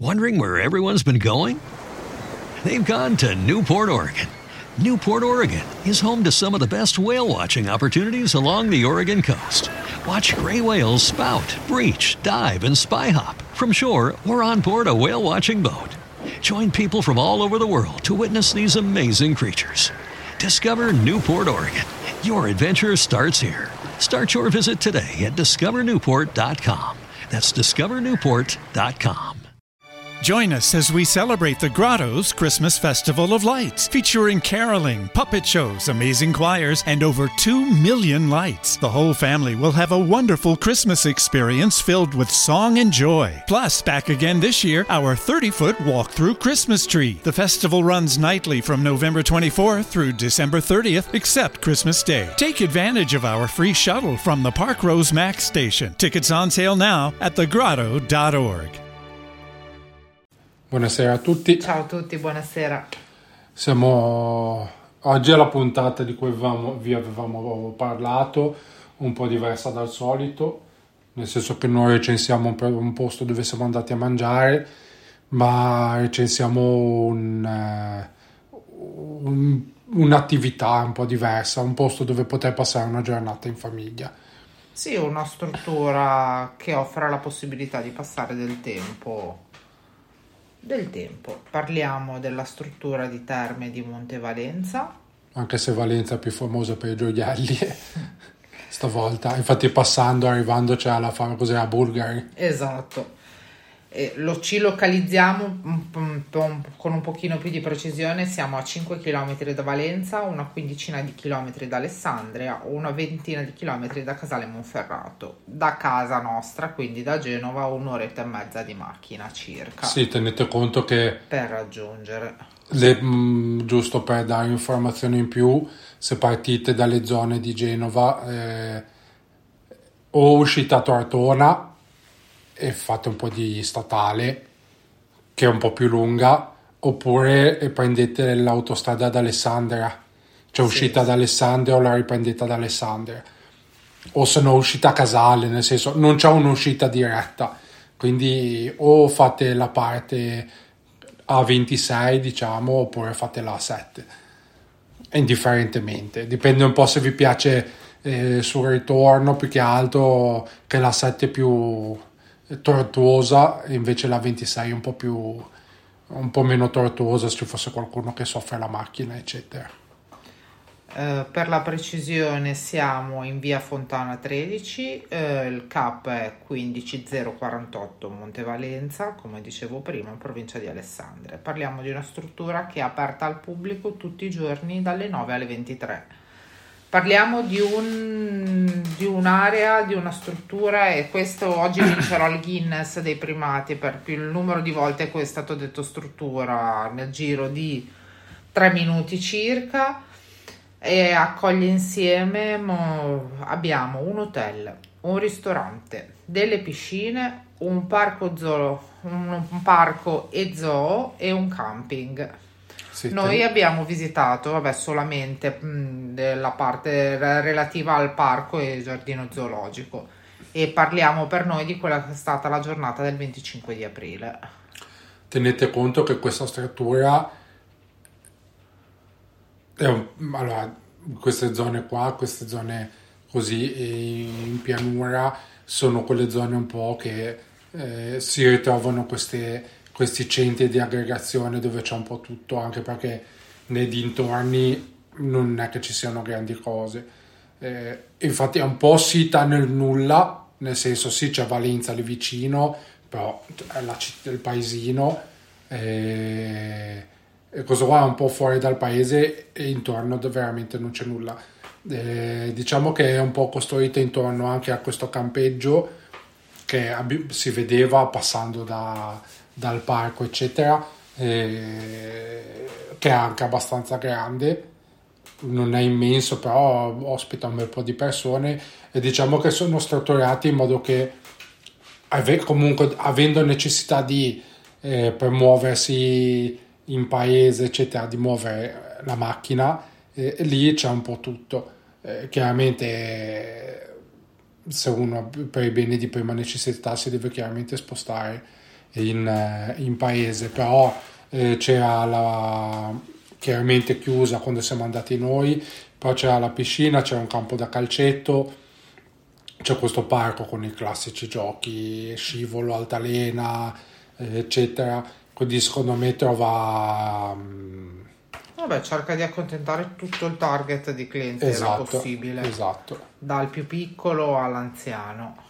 Wondering where everyone's been going? They've gone to Newport, Oregon. Newport, Oregon is home to some of the best whale watching opportunities along the Oregon coast. Watch gray whales spout, breach, dive, and spy hop from shore or on board a whale watching boat. Join people from all over the world to witness these amazing creatures. Discover Newport, Oregon. Your adventure starts here. Start your visit today at discovernewport.com. That's discovernewport.com. Join us as we celebrate the Grotto's Christmas Festival of Lights, featuring caroling, puppet shows, amazing choirs, and over 2 million lights. The whole family will have a wonderful Christmas experience filled with song and joy. Plus, back again this year, our 30 foot walk through Christmas tree. The festival runs nightly from November 24th through December 30th, except Christmas Day. Take advantage of our free shuttle from the Park Rose Max station. Tickets on sale now at thegrotto.org. Buonasera a tutti. Ciao a tutti, buonasera. Siamo oggi è la puntata di cui avevamo, vi avevamo parlato, un po' diversa dal solito, nel senso che noi recensiamo un, un posto dove siamo andati a mangiare, ma recensiamo un, eh, un, un'attività un po' diversa, un posto dove poter passare una giornata in famiglia. Sì, una struttura che offre la possibilità di passare del tempo del tempo. Parliamo della struttura di terme di Monte Valenza. Anche se Valenza è più famosa per i gioielli, stavolta. Infatti passando, arrivando c'è la fama cos'è a Bulgari. Esatto. E lo, ci localizziamo con un pochino più di precisione, siamo a 5 km da Valenza, una quindicina di chilometri da Alessandria, una ventina di chilometri da Casale Monferrato. Da casa nostra, quindi da Genova, un'oretta e mezza di macchina circa. Sì, tenete conto che... Per raggiungere. Le, mh, giusto per dare informazioni in più, se partite dalle zone di Genova, eh, o uscite a Tortona, e fate un po' di statale che è un po' più lunga oppure prendete l'autostrada ad Alessandria cioè sì. uscite ad Alessandria o la riprendete ad Alessandria. O se no uscite a Casale nel senso non c'è un'uscita diretta. Quindi o fate la parte A26 diciamo oppure fate la A7 indifferentemente. Dipende un po' se vi piace eh, sul ritorno più che altro che la 7 più tortuosa invece la 26 un po' più un po' meno tortuosa se ci fosse qualcuno che soffre la macchina eccetera Uh, per la precisione siamo in via Fontana 13, uh, il CAP è 15048 Montevalenza, come dicevo prima, in provincia di Alessandria. Parliamo di una struttura che è aperta al pubblico tutti i giorni dalle 9 alle 23 Parliamo di, un, di, un'area, di una struttura e questo oggi vincerò il Guinness dei primati per più il numero di volte che è stato detto struttura nel giro di tre minuti circa e accoglie insieme mo, abbiamo un hotel, un ristorante, delle piscine, un parco zoo, un, un parco e zoo e un camping. Sì, Noi abbiamo visitato vabbè, solamente mh, la parte relativa al parco e giardino zoologico e parliamo per noi di quella che è stata la giornata del 25 di aprile. Tenete conto che questa struttura è un, allora, queste zone qua, queste zone così in pianura sono quelle zone un po' che eh, si ritrovano queste questi centri di aggregazione dove c'è un po' tutto, anche perché nei dintorni non è che ci siano grandi cose. Eh, infatti è un po' sita nel nulla, nel senso sì c'è Valenza lì vicino, però è la città, il paesino, eh, e questo qua è un po' fuori dal paese e intorno veramente non c'è nulla. Eh, diciamo che è un po' costruita intorno anche a questo campeggio che si vedeva passando da, dal parco, eccetera, eh, che è anche abbastanza grande. Non è immenso, però ospita un bel po' di persone e diciamo che sono strutturati in modo che comunque avendo necessità di eh, per muoversi in paese, eccetera, di muovere la macchina, eh, lì c'è un po' tutto. Eh, chiaramente se uno per i beni di prima necessità si deve chiaramente spostare in, eh, in paese, però eh, c'era la chiaramente chiusa quando siamo andati noi, però c'era la piscina, c'era un campo da calcetto, c'è questo parco con i classici giochi, scivolo, altalena, eh, eccetera. Quindi secondo me trova... Mm, Vabbè, cerca di accontentare tutto il target di clientela esatto, possibile. Esatto. Dal più piccolo all'anziano.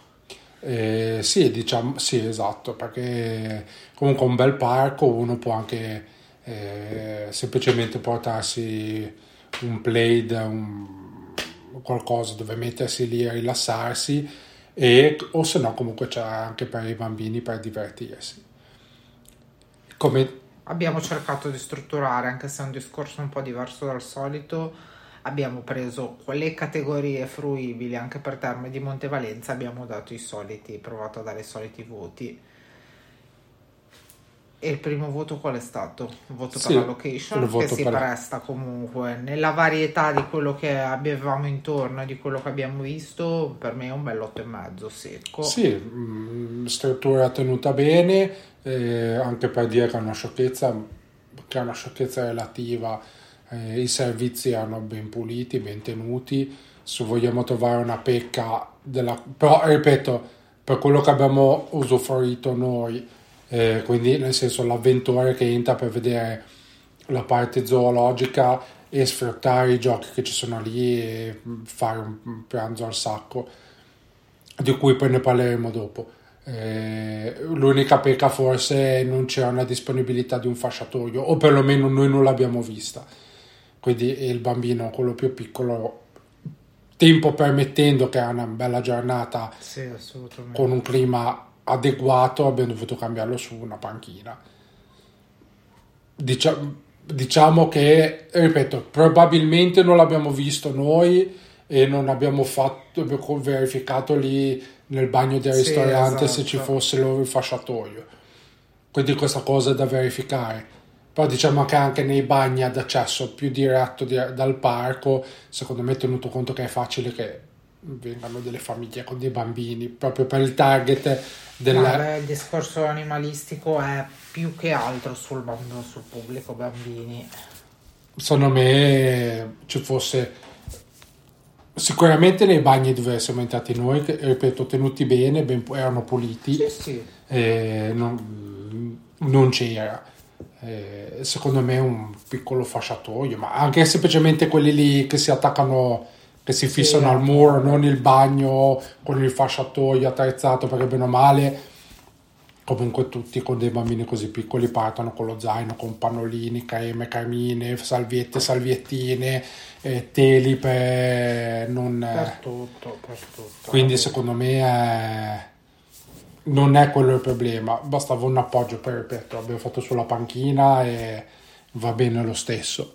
Eh, sì, diciamo, sì, esatto, perché comunque un bel parco uno può anche eh, semplicemente portarsi un plaid, un, qualcosa dove mettersi lì a rilassarsi e, o se no comunque c'è anche per i bambini per divertirsi. Come... Abbiamo cercato di strutturare, anche se è un discorso un po' diverso dal solito, abbiamo preso quelle categorie fruibili anche per terme di Montevalenza, abbiamo dato i soliti, provato a dare i soliti voti e il primo voto qual è stato? Il voto sì, per la location che si per... presta comunque nella varietà di quello che avevamo intorno di quello che abbiamo visto, per me è un e mezzo secco. Sì, mm, struttura tenuta bene, eh, anche per dire che è una sciocchezza, che è una sciocchezza relativa, eh, i servizi erano ben puliti, ben tenuti, se vogliamo trovare una pecca della... però ripeto, per quello che abbiamo usufruito noi eh, quindi nel senso l'avventore che entra per vedere la parte zoologica e sfruttare i giochi che ci sono lì e fare un pranzo al sacco di cui poi ne parleremo dopo. Eh, l'unica pecca forse è non c'è una disponibilità di un fasciatoio o perlomeno noi non l'abbiamo vista quindi il bambino quello più piccolo tempo permettendo che è una bella giornata sì, con un clima adeguato abbiamo dovuto cambiarlo su una panchina. Diciamo, diciamo che, ripeto, probabilmente non l'abbiamo visto noi e non abbiamo fatto, verificato lì nel bagno del sì, ristorante esatto. se ci esatto. fosse il fasciatoio. Quindi questa cosa è da verificare. Però diciamo che anche nei bagni ad accesso più diretto di, dal parco, secondo me tenuto conto che è facile che vengano delle famiglie con dei bambini, proprio per il target del... No, beh, il discorso animalistico è più che altro sul, sul pubblico bambini. Secondo me ci fosse sicuramente nei bagni dove siamo entrati noi, ripeto, tenuti bene, ben, erano puliti, sì, sì. Eh, non, non, c'era. Eh, secondo me un piccolo fasciatoio, ma anche semplicemente quelli lì che si attaccano che si fissano sì, al muro, non il bagno con il fasciatoio attrezzato perché bene o male comunque tutti con dei bambini così piccoli partono con lo zaino, con pannolini, creme, carmine, salviette, salviettine, eh, teli per non... Per tutto, per tutto. Quindi secondo me è... non è quello il problema, bastava un appoggio per ripeto, abbiamo fatto sulla panchina e va bene lo stesso.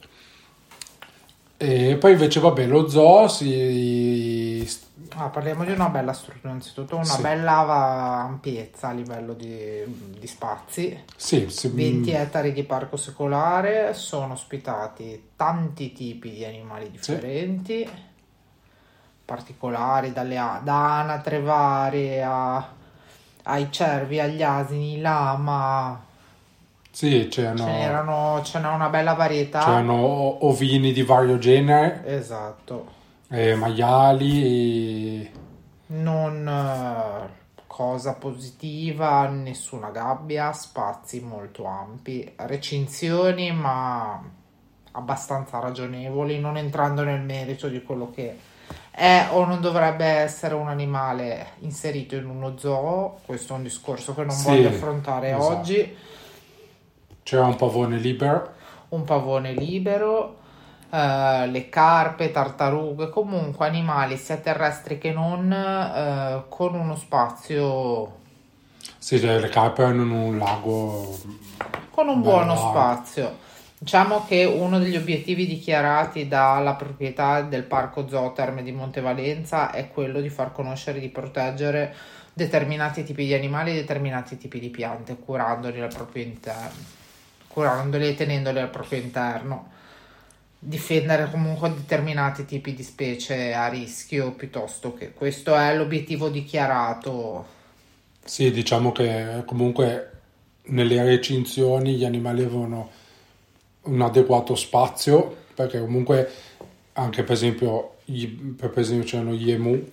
E poi invece, vabbè, lo zoo si... Ah, parliamo di una bella struttura, innanzitutto una sì. bella ampiezza a livello di, di spazi. Sì, sì. 20 ettari di parco secolare, sono ospitati tanti tipi di animali differenti, particolari, dalle, da anatre varie a, ai cervi, agli asini, lama, sì, c'erano, c'erano, c'era una bella varietà. C'erano ovini di vario genere. Esatto. E maiali. E... Non cosa positiva, nessuna gabbia, spazi molto ampi, recinzioni ma abbastanza ragionevoli, non entrando nel merito di quello che è o non dovrebbe essere un animale inserito in uno zoo. Questo è un discorso che non sì, voglio affrontare esatto. oggi c'era un pavone libero. Un pavone libero, eh, le carpe, tartarughe, comunque animali sia terrestri che non, eh, con uno spazio... Sì, cioè, le carpe hanno un lago... Con un buono lago. spazio. Diciamo che uno degli obiettivi dichiarati dalla proprietà del Parco Zoo Terme di Montevalenza è quello di far conoscere e di proteggere determinati tipi di animali e determinati tipi di piante, curandoli al proprio interno curandoli e tenendoli al proprio interno. Difendere comunque determinati tipi di specie a rischio piuttosto che questo è l'obiettivo dichiarato. Sì, diciamo che comunque nelle recinzioni gli animali avevano un adeguato spazio, perché comunque anche per esempio, per esempio c'erano gli emu,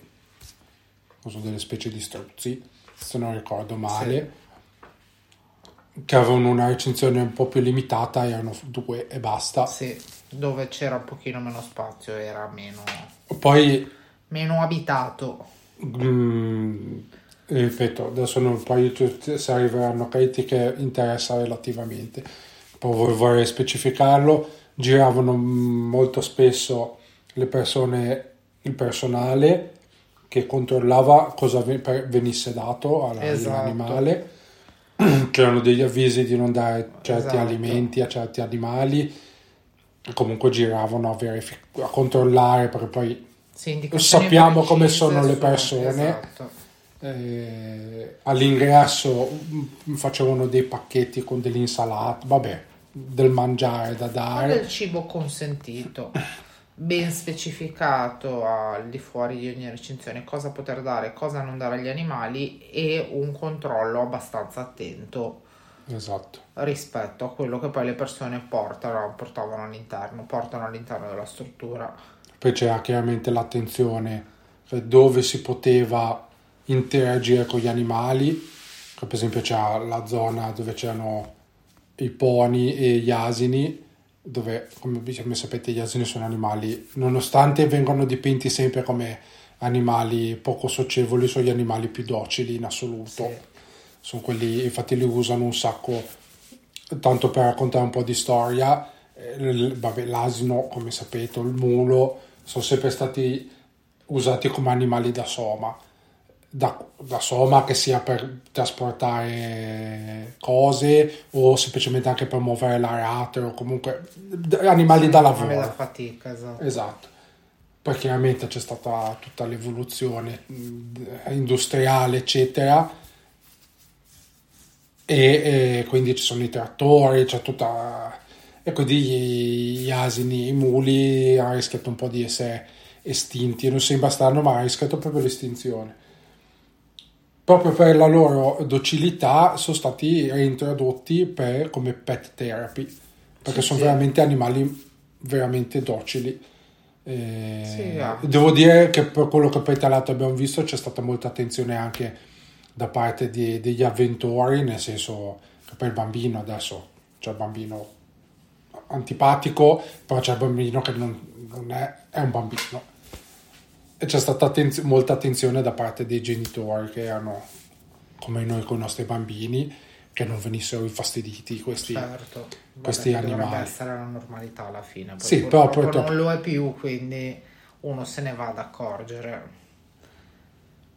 sono delle specie di struzzi, se non ricordo male, sì. che avevano una recinzione un po' più limitata, erano due e basta. Sì, dove c'era un pochino meno spazio era meno... Poi... Meno abitato. Mm, ripeto, adesso non, poi se arriveranno critiche interessa relativamente, vorrei specificarlo, giravano molto spesso le persone, il personale che controllava cosa venisse dato all'animale, esatto. c'erano degli avvisi di non dare certi esatto. alimenti a certi animali, comunque giravano a, verific- a controllare perché poi sì, sappiamo come sono le persone. Esatto eh, all'ingresso mm, facevano dei pacchetti con dell'insalata, vabbè, del mangiare da dare. Del cibo consentito, ben specificato al di fuori di ogni recinzione, cosa poter dare, cosa non dare agli animali e un controllo abbastanza attento. Esatto. Rispetto a quello che poi le persone portano, portavano all'interno, portano all'interno della struttura. Poi c'era chiaramente l'attenzione cioè dove si poteva interagire con gli animali, per esempio c'è la zona dove c'erano i poni e gli asini, dove come, come sapete gli asini sono animali, nonostante vengano dipinti sempre come animali poco socievoli, sono gli animali più docili in assoluto. Sì. Sono quelli, infatti li usano un sacco, tanto per raccontare un po' di storia, eh, vabbè, l'asino, come sapete, il mulo, sono sempre stati usati come animali da soma da, da soma che sia per trasportare cose o semplicemente anche per muovere l'aratero o comunque animali sì, da lavoro. da fatica, esatto. esatto. Poi chiaramente c'è stata tutta l'evoluzione industriale, eccetera, e, e quindi ci sono i trattori, c'è tutta... e quindi gli, gli asini, i muli hanno rischiato un po' di essere estinti, non sembra strano, ma hanno rischiato proprio l'estinzione proprio per la loro docilità sono stati reintrodotti per, come pet therapy perché sì, sono sì. veramente animali veramente docili sì, ah. devo dire che per quello che poi tra l'altro abbiamo visto c'è stata molta attenzione anche da parte di, degli avventori nel senso che per il bambino adesso c'è il bambino antipatico però c'è il bambino che non, non è, è un bambino c'è stata attenz- molta attenzione da parte dei genitori che erano come noi con i nostri bambini che non venissero infastiditi questi, certo. questi Vabbè, animali. Dovrebbe essere la normalità alla fine. Sì, però purtroppo non lo è più, quindi uno se ne va ad accorgere.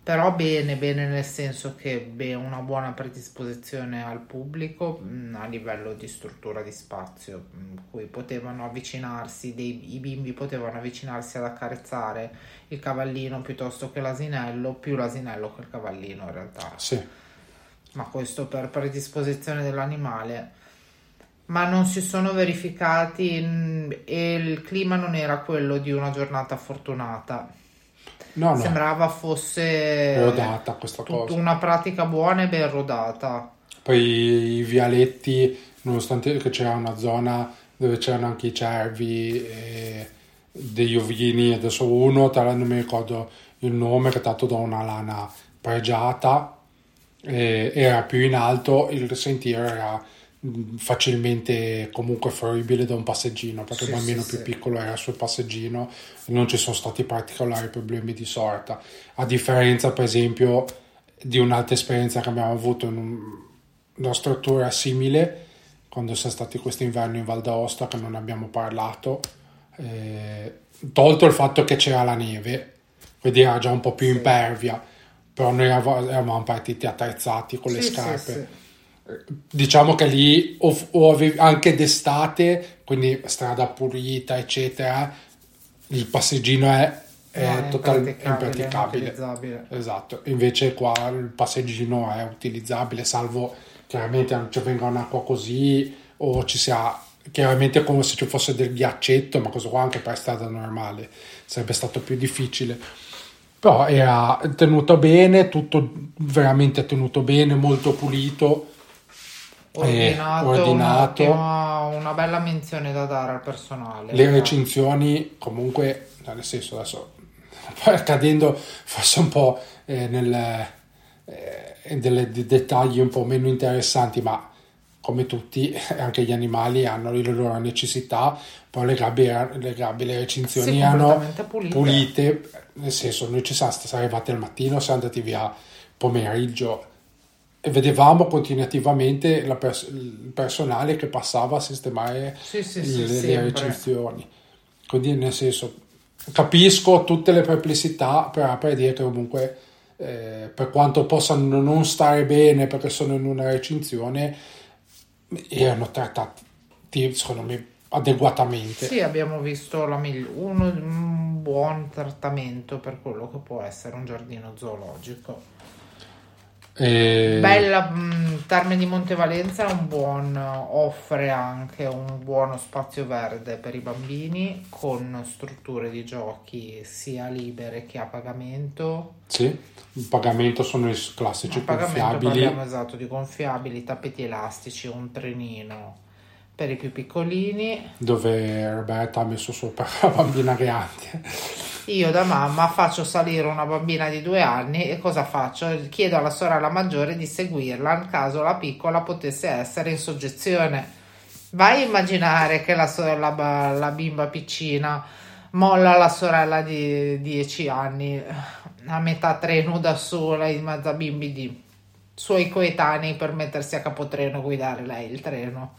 Però bene, bene nel senso che beh, una buona predisposizione al pubblico mh, mm, a livello di struttura di spazio, mh, mm, cui potevano avvicinarsi, dei, i bimbi potevano avvicinarsi ad accarezzare il cavallino piuttosto che l'asinello, più l'asinello che il cavallino in realtà. Sì. Ma questo per predisposizione dell'animale. Ma non si sono verificati mh, mm, e il clima non era quello di una giornata fortunata No, no. Sembrava fosse rodata questa cosa. Una pratica buona e ben rodata. Poi i vialetti, nonostante che c'era una zona dove c'erano anche i cervi e degli ovini, adesso uno, tra l'altro non mi ricordo il nome, che è dato da una lana pregiata, era più in alto, il sentiero era facilmente comunque fruibile da un passeggino perché sì, il bambino sì, più sì. piccolo era sul passeggino non ci sono stati particolari problemi di sorta. A differenza per esempio di un'altra esperienza che abbiamo avuto in un, una struttura simile quando siamo stati quest'inverno in Val d'Aosta che non abbiamo parlato eh, tolto il fatto che c'era la neve quindi era già un po' più impervia però noi eravamo partiti attrezzati con le scarpe diciamo che lì o, o avevi, anche d'estate, quindi strada pulita, eccetera, il passeggino è, è no, totalmente impraticabile. Esatto, invece qua il passeggino è utilizzabile, salvo chiaramente non ci venga un'acqua così o ci sia chiaramente come se ci fosse del ghiaccetto, ma questo qua anche per strada normale sarebbe stato più difficile. Però era tenuto bene, tutto veramente tenuto bene, molto pulito ordinato, ordinato. Una, una bella menzione da dare al personale. Le recinzioni comunque, nel senso adesso, cadendo forse un po' eh, nel, eh, delle, dei dettagli un po' meno interessanti, ma come tutti, anche gli animali hanno le loro necessità, poi le gabbie, le, gabbie, le recinzioni Sì, erano pulite. pulite, nel senso noi ci siamo siamo arrivati al mattino, siamo andati via pomeriggio e vedevamo continuativamente pers- il personale che passava a sistemare Sì, sì, sì, le, le sempre. recinzioni. Quindi nel senso capisco tutte le perplessità, però per dire che comunque eh, per quanto possano non stare bene perché sono in una recinzione, erano trattati secondo me adeguatamente. Sì, abbiamo visto la migli- uno- un buon trattamento per quello che può essere un giardino zoologico. E- Bella, Terme di Montevalenza è un buon, offre anche un buono spazio verde per i bambini con strutture di giochi sia libere che a pagamento. Sì, il pagamento sono i classici A pagamento gonfiabili. parliamo esatto di gonfiabili, tappeti elastici, un trenino per i più piccolini. dove Roberta ha messo sopra la bambina grande. Io da mamma faccio salire una bambina di due anni e cosa faccio? Chiedo alla sorella maggiore di seguirla in caso la piccola potesse essere in soggezione. Vai a immaginare che la, so- la ba- la bimba piccina molla la sorella di 10 anni a metà treno da sola in mezzo a bimbi di suoi coetanei per mettersi a capotreno e guidare lei il treno.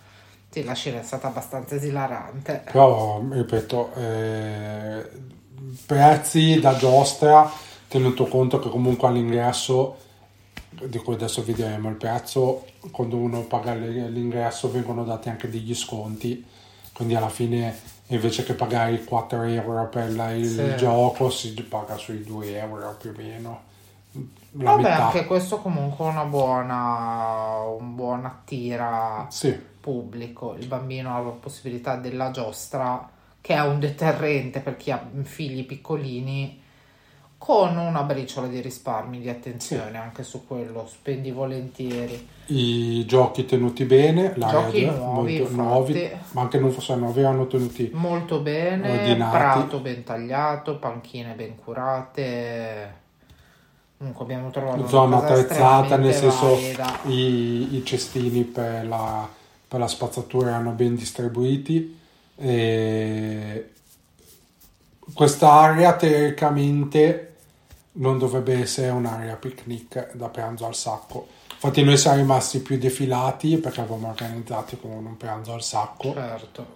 Sì, la scena è stata abbastanza esilarante. Però, ripeto, eh, prezzi da giostra, tenuto conto che comunque all'ingresso, di cui adesso vedremo il prezzo, quando uno paga l'ingresso vengono dati anche degli sconti, quindi alla fine invece che pagare i 4 euro per la- il Sì. gioco si paga sui 2 euro più o meno. La Vabbè, metà. anche questo comunque è una buona, un buon attira Sì, pubblico. Il bambino ha la possibilità della giostra, che è un deterrente per chi ha figli piccolini, con una briciola di risparmi, di attenzione anche su quello, spendi volentieri. i giochi tenuti bene, l'area Giochi già- nuovi, molto nuovi, ma anche non fossero nuovi, erano tenuti Molto bene, Ordinati. prato ben tagliato, panchine ben curate. Comunque abbiamo trovato una zona attrezzata, nel senso i, i cestini per la, per la spazzatura erano ben distribuiti. E quest'area teoricamente non dovrebbe essere un'area picnic da pranzo al sacco. Infatti noi siamo rimasti più defilati perché avevamo organizzati con un pranzo al sacco. Certo.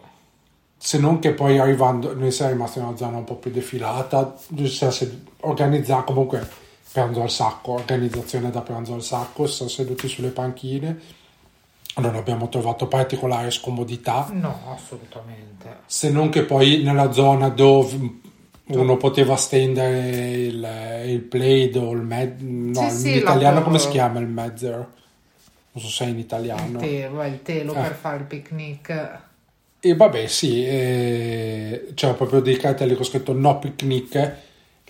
Se non che poi arrivando, noi siamo rimasti in una zona un po' più defilata, cioè se organizza comunque pranzo al sacco, organizzazione da pranzo al sacco, siamo seduti sulle panchine, non abbiamo trovato particolare scomodità, No, assolutamente. se non che poi nella zona dove uno poteva stendere il, il plaid o il med, no, Sì, in sì, italiano la- come si chiama il mezzer? Non so se è in italiano. Il telo, il telo Eh. per fare il picnic. E vabbè, sì, eh, c'era proprio dei cartelli con scritto no picnic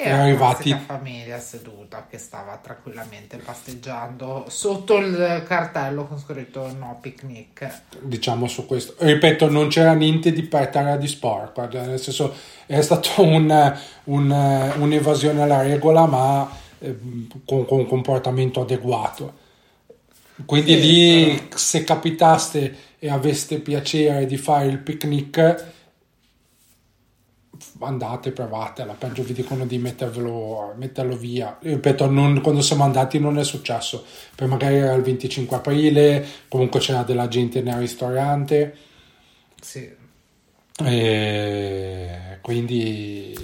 E e la arrivati classica famiglia seduta che stava tranquillamente pasteggiando sotto il cartello con scritto no picnic. diciamo su questo. Ripeto, non c'era niente di terra di sport, guarda, nel senso è stato un, un- un'evasione alla regola, ma eh, con, con un comportamento adeguato. Quindi Sì, lì, se capitaste e aveste piacere di fare il picnic, andate, provatela. Peggio vi dicono di mettervelo, metterlo via. Ripeto, non- quando siamo andati non è successo. Poi magari era il 25 aprile, comunque c'era della gente nel ristorante. Sì. E quindi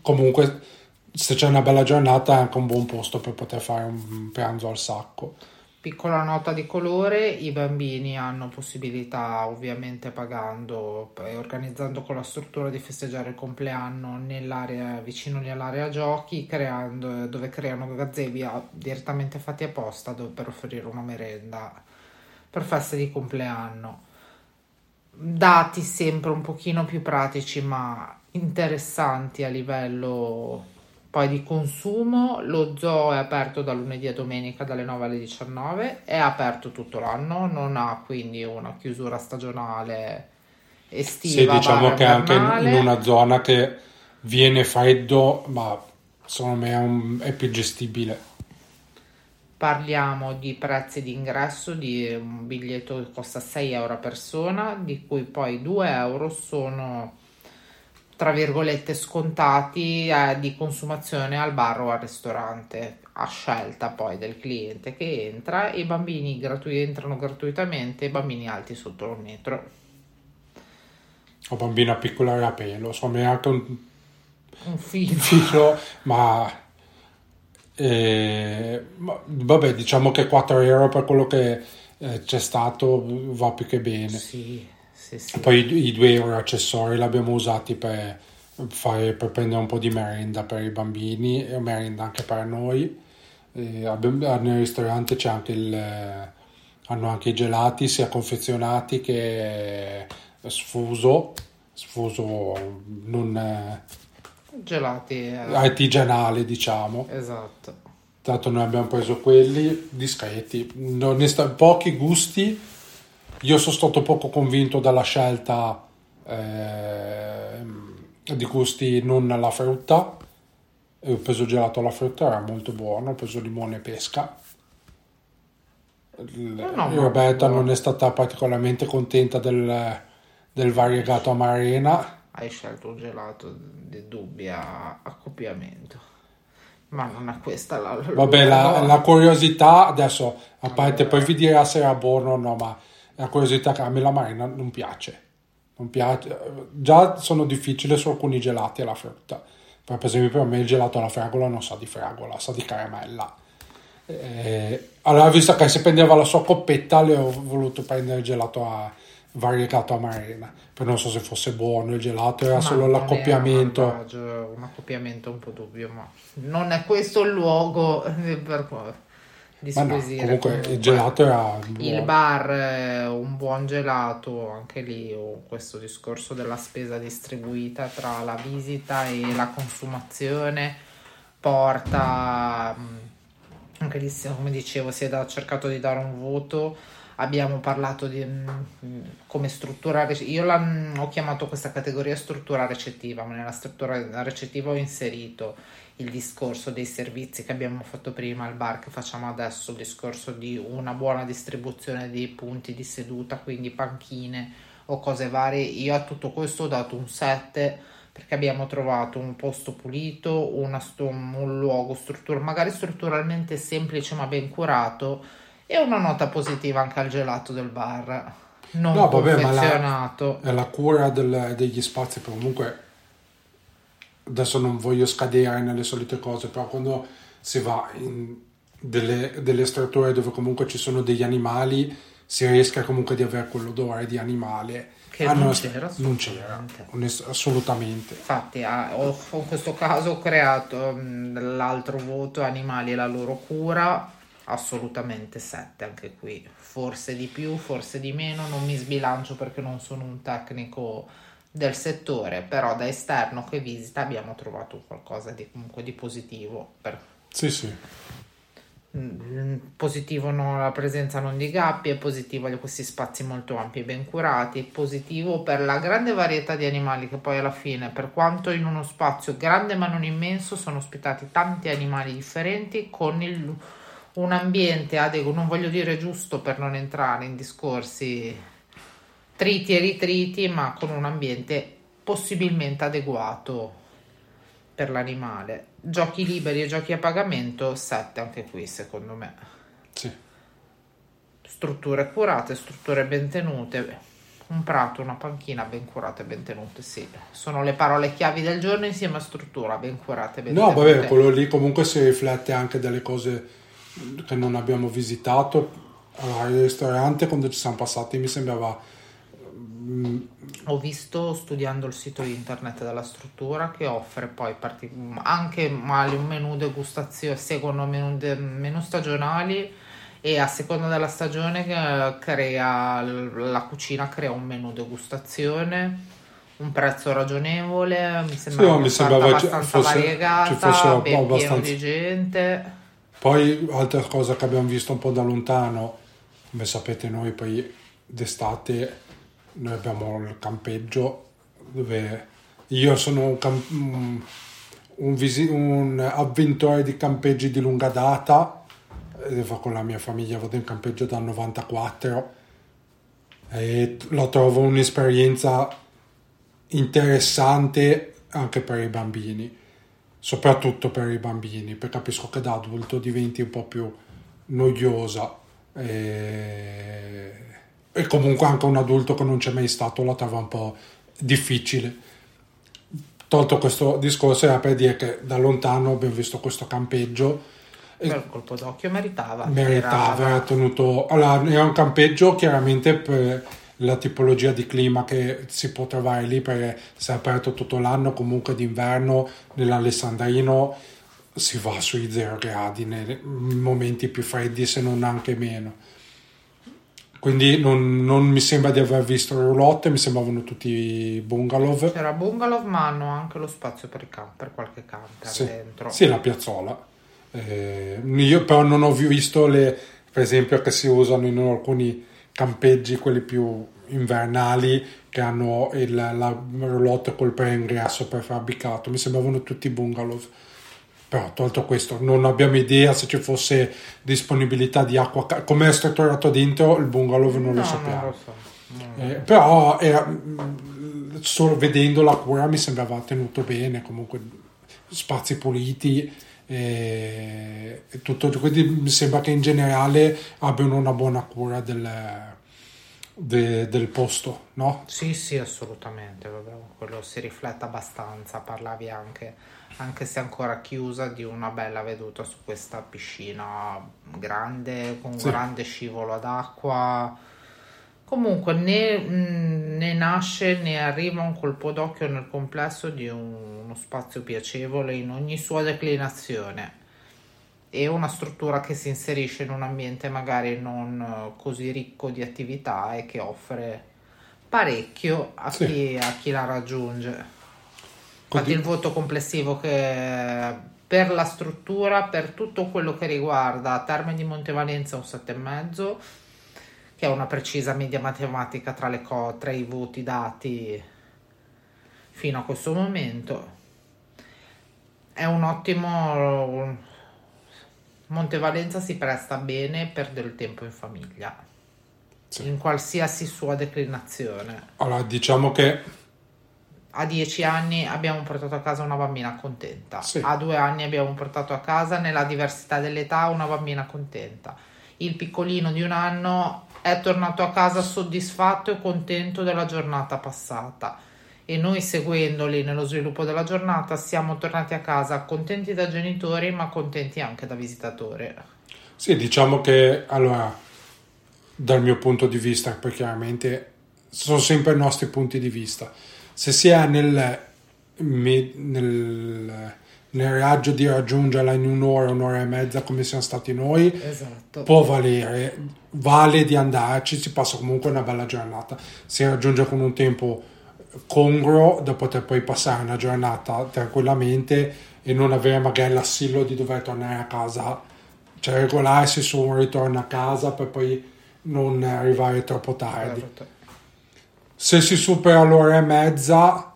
comunque se c'è una bella giornata è anche un buon posto per poter fare un pranzo al sacco. Piccola nota di colore, i bambini hanno possibilità ovviamente pagando e organizzando con la struttura di festeggiare il compleanno nell'area vicino all'area giochi, creando, dove creano gazebi a- direttamente fatti apposta dove- per offrire una merenda per feste di compleanno. Dati sempre un pochino più pratici ma interessanti a livello Poi di consumo, lo zoo è aperto da lunedì a domenica dalle 9 alle 19, è aperto tutto l'anno, non ha quindi una chiusura stagionale estiva. Sì, diciamo che anche in una zona che viene freddo, ma secondo me è, un- è più gestibile. Parliamo di prezzi di ingresso di un biglietto che costa 6 euro a persona, di cui poi 2 euro sono tra virgolette scontati eh, di consumazione al bar o al ristorante a scelta poi del cliente che entra. E i bambini gratu- entrano gratuitamente i bambini alti sotto un metro. Ho bambina piccola e a pelo, me è anche un un filo. filo, ma, eh, ma vabbè, diciamo che 4 euro per quello che eh, c'è stato va più che bene. sì sì sì Poi i, i 2 euro accessori li abbiamo usati per, fare, per prendere un po' di merenda per i bambini e merenda anche per noi. Eh, abbiamo- nel ristorante c'è anche il, hanno anche i gelati sia confezionati che sfuso, sfuso non gelati eh, artigianale diciamo. esatto Tanto noi abbiamo preso quelli discreti, onesta- pochi gusti. Io sono stato poco convinto dalla scelta ehm, di gusti non alla frutta. E ho preso gelato alla frutta, era molto buono. Ho preso limone e pesca. No, no, Roberta non è stata particolarmente contenta del, del variegato amarena. hai scelto un gelato di dubbia accoppiamento ma non è questa la Vabbè, la, no. la curiosità, adesso, a parte poi vi dirà se era buono o no, ma la curiosità che a me la marina non piace. Non piace. Già sono difficili su alcuni gelati alla frutta. Per esempio, per me il gelato alla fragola non sa di fragola, sa di caramella. Eh, allora, visto che si prendeva la sua coppetta, le ho voluto prendere il gelato a variegato a marina. Poi non so se fosse buono il gelato, era Ma solo l'accoppiamento. malvagio, un accoppiamento un po' dubbio ma non è questo il luogo eh, per di Ma no, comunque il gelato era il buono. bar eh, un buon gelato anche lì oh, questo discorso della spesa distribuita tra la visita e la consumazione porta mh, anche lì come dicevo si è cercato di dare un voto abbiamo parlato di mh, come struttura io mh, ho chiamato questa categoria struttura recettiva ma nella struttura recettiva ho inserito il discorso dei servizi che abbiamo fatto prima al bar che facciamo adesso il discorso di una buona distribuzione dei punti di seduta quindi panchine o cose varie. Io a tutto questo ho dato un 7 perché abbiamo trovato un posto pulito una un luogo struttura magari strutturalmente semplice ma ben curato e una nota positiva anche al gelato del bar. Non No, vabbè, ma la- la cura del- degli spazi, comunque adesso non voglio scadere nelle solite cose, però quando si va in delle, delle strutture dove comunque ci sono degli animali, si rischia comunque di avere quell'odore di animale. Che Ah, non no, c'era non c'era, assolutamente. onest- assolutamente. Infatti, ah, ho, in questo caso ho creato mh, l'altro voto animali e la loro cura, assolutamente 7 anche qui, forse di più, forse di meno, non mi sbilancio perché non sono un tecnico del settore, però da esterno che visita abbiamo trovato qualcosa di comunque di positivo per Sì, sì. Mm, positivo no, la presenza non di gabbie, positivo questi spazi molto ampi e ben curati, positivo per la grande varietà di animali che poi alla fine, per quanto in uno spazio grande ma non immenso, sono ospitati tanti animali differenti con il- un ambiente adeguato, non voglio dire giusto per non entrare in discorsi triti e ritriti, ma con un ambiente possibilmente adeguato per l'animale. Giochi liberi e giochi a pagamento, 7 anche qui secondo me. sì. Strutture curate, strutture ben tenute, un prato, una panchina ben curate e ben tenute, sì. Sono le parole chiavi del giorno insieme a struttura ben curate e ben No, tenute. vabbè, quello lì comunque si riflette anche delle cose che non abbiamo visitato. Allora, il ristorante, quando ci siamo passati, mi sembrava Ho visto studiando il sito internet della struttura che offre poi parti- anche male un menù degustazione, seguono menù, de- menù stagionali e a seconda della stagione eh, crea la cucina crea un menù degustazione un prezzo ragionevole, mi sembra Sì, mi sembrava abbastanza fosse- variegata, ci fosse abbastanza- di gente. Poi altra cosa che abbiamo visto un po' da lontano, come sapete noi poi d'estate noi abbiamo il campeggio dove io sono un, cam- un, visi- un avventore di campeggi di lunga data, con la mia famiglia vado in campeggio dal 94 e lo trovo un'esperienza interessante anche per i bambini soprattutto per i bambini, perché capisco che da adulto diventi un po' più noiosa. E, e comunque anche un adulto che non c'è mai stato la trova un po' difficile. Tolto questo discorso era per dire che da lontano abbiamo visto questo campeggio Bel colpo d'occhio meritava. meritava, Era- era tenuto... Allora, era un campeggio chiaramente per la tipologia di clima che si può trovare lì perché se è aperto tutto l'anno comunque d'inverno nell'Alessandrino si va sui 0 gradi nei momenti più freddi se non anche meno quindi non, non mi sembra di aver visto roulotte mi sembravano tutti bungalow C'era bungalow, ma hanno anche lo spazio per, i cam- per qualche camper sì, dentro. sì, la piazzola. Eh, io però non ho visto le, per esempio, che si usano in alcuni campeggi, quelli più invernali, che hanno il, la roulotte col preingresso prefabbricato. Mi sembravano tutti bungalow. Però tolto questo, non abbiamo idea se ci fosse disponibilità di acqua. Come è strutturato dentro il bungalow non lo No, sappiamo. non lo so. No. Eh, però era, mm, solo vedendo la cura mi sembrava tenuto bene, comunque spazi puliti e, e tutto, quindi mi sembra che in generale abbiano una buona cura del, de- del posto, no? Sì, sì, assolutamente, quello si riflette abbastanza, parlavi anche, anche se ancora chiusa, di una bella veduta su questa piscina grande, con un Sì. grande scivolo ad acqua. Comunque né, mh, né nasce né arriva un colpo d'occhio nel complesso di un- uno spazio piacevole in ogni sua declinazione e una struttura che si inserisce in un ambiente magari non eh, così ricco di attività e che offre parecchio a, Sì. chi, a chi la raggiunge. Infatti il voto complessivo che per la struttura, per tutto quello che riguarda Terme di Montevalenza un 7,5 che è una precisa media matematica tra, le co- tra i voti dati fino a questo momento. È un ottimo Montevalenza si presta bene per del tempo in famiglia, Sì. in qualsiasi sua declinazione. Allora, diciamo che A 10 anni abbiamo portato a casa una bambina contenta, Sì. a 2 anni abbiamo portato a casa nella diversità dell'età una bambina contenta. Il piccolino di un anno è tornato a casa soddisfatto e contento della giornata passata e noi seguendoli nello sviluppo della giornata siamo tornati a casa contenti da genitori ma contenti anche da visitatori. Sì, diciamo che allora, dal mio punto di vista, poi chiaramente sono sempre i nostri punti di vista. Se si è nel, nel, nel raggio di raggiungerla in un'ora, un'ora e mezza come siamo stati noi, Esatto. può valere, vale di andarci, si passa comunque una bella giornata. Si raggiunge con un tempo congruo da poter poi passare una giornata tranquillamente e non avere magari l'assillo di dover tornare a casa, cioè regolarsi su un ritorno a casa per poi non arrivare troppo tardi. Certo. Se si supera l'ora e mezza,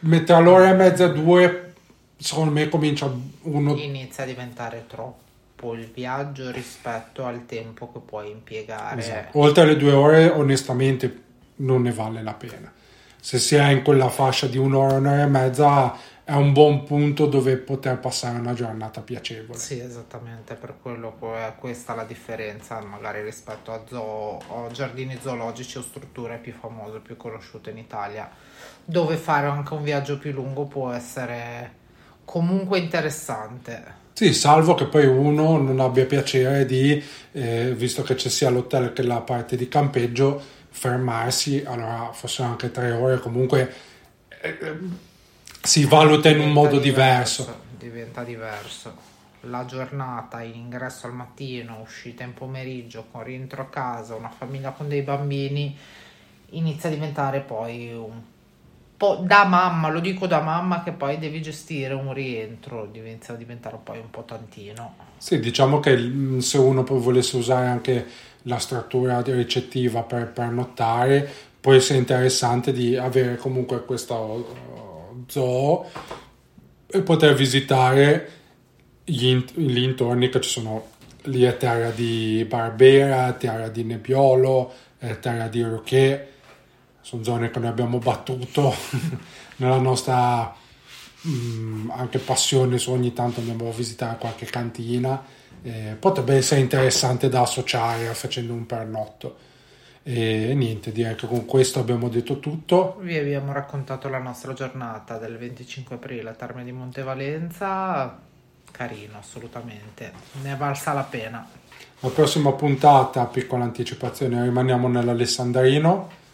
metà l'ora e mezza due, secondo me comincia uno Inizia a diventare troppo il viaggio rispetto al tempo che puoi impiegare. Esatto. Oltre alle due ore, onestamente, non ne vale la pena. Se si è in quella fascia di un'ora, un'ora e mezza, è un buon punto dove poter passare una giornata piacevole. Sì, esattamente, per quello è questa la differenza magari rispetto a, zoo, o giardini zoologici o strutture più famose, più conosciute in Italia, dove fare anche un viaggio più lungo può essere comunque interessante. Sì, salvo che poi uno non abbia piacere di, eh, visto che ci sia l'hotel che la parte di campeggio, fermarsi, allora forse anche tre ore, comunque eh, si valuta in un modo diverso. Diventa diverso. La giornata, in ingresso al mattino, uscita in pomeriggio, con rientro a casa, una famiglia con dei bambini, inizia a diventare poi un po' da mamma, lo dico da mamma che poi devi gestire un rientro, diventa a diventare poi un po' tantino. Sì, diciamo che se uno volesse usare anche la struttura ricettiva per pernottare, può essere interessante di avere comunque questo uh, zoo e poter visitare gli, gli intorni che ci sono lì è terra di Barbera, terra di Nebbiolo, terra di Roquet, sono zone che noi abbiamo battuto nella nostra mh, mm, anche passione su ogni tanto andiamo a visitare qualche cantina, eh, potrebbe essere interessante da associare facendo un pernotto. E niente, direi che con questo abbiamo detto tutto. Vi abbiamo raccontato la nostra giornata del 25 aprile a Terme di Montevalenza carino assolutamente, ne è valsa la pena. La prossima puntata, piccola anticipazione, rimaniamo nell'Alessandrino,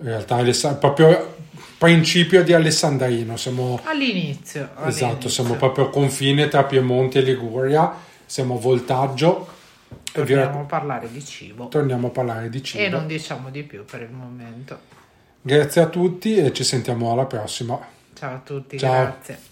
in realtà è proprio principio di Alessandrino, siamo all'inizio. Esatto, all'inizio. siamo proprio confine tra Piemonte e Liguria, siamo a voltaggio. Torniamo a parlare di cibo. Torniamo a parlare di cibo. E non diciamo di più per il momento. Grazie a tutti e ci sentiamo alla prossima. Ciao a tutti, Ciao. grazie.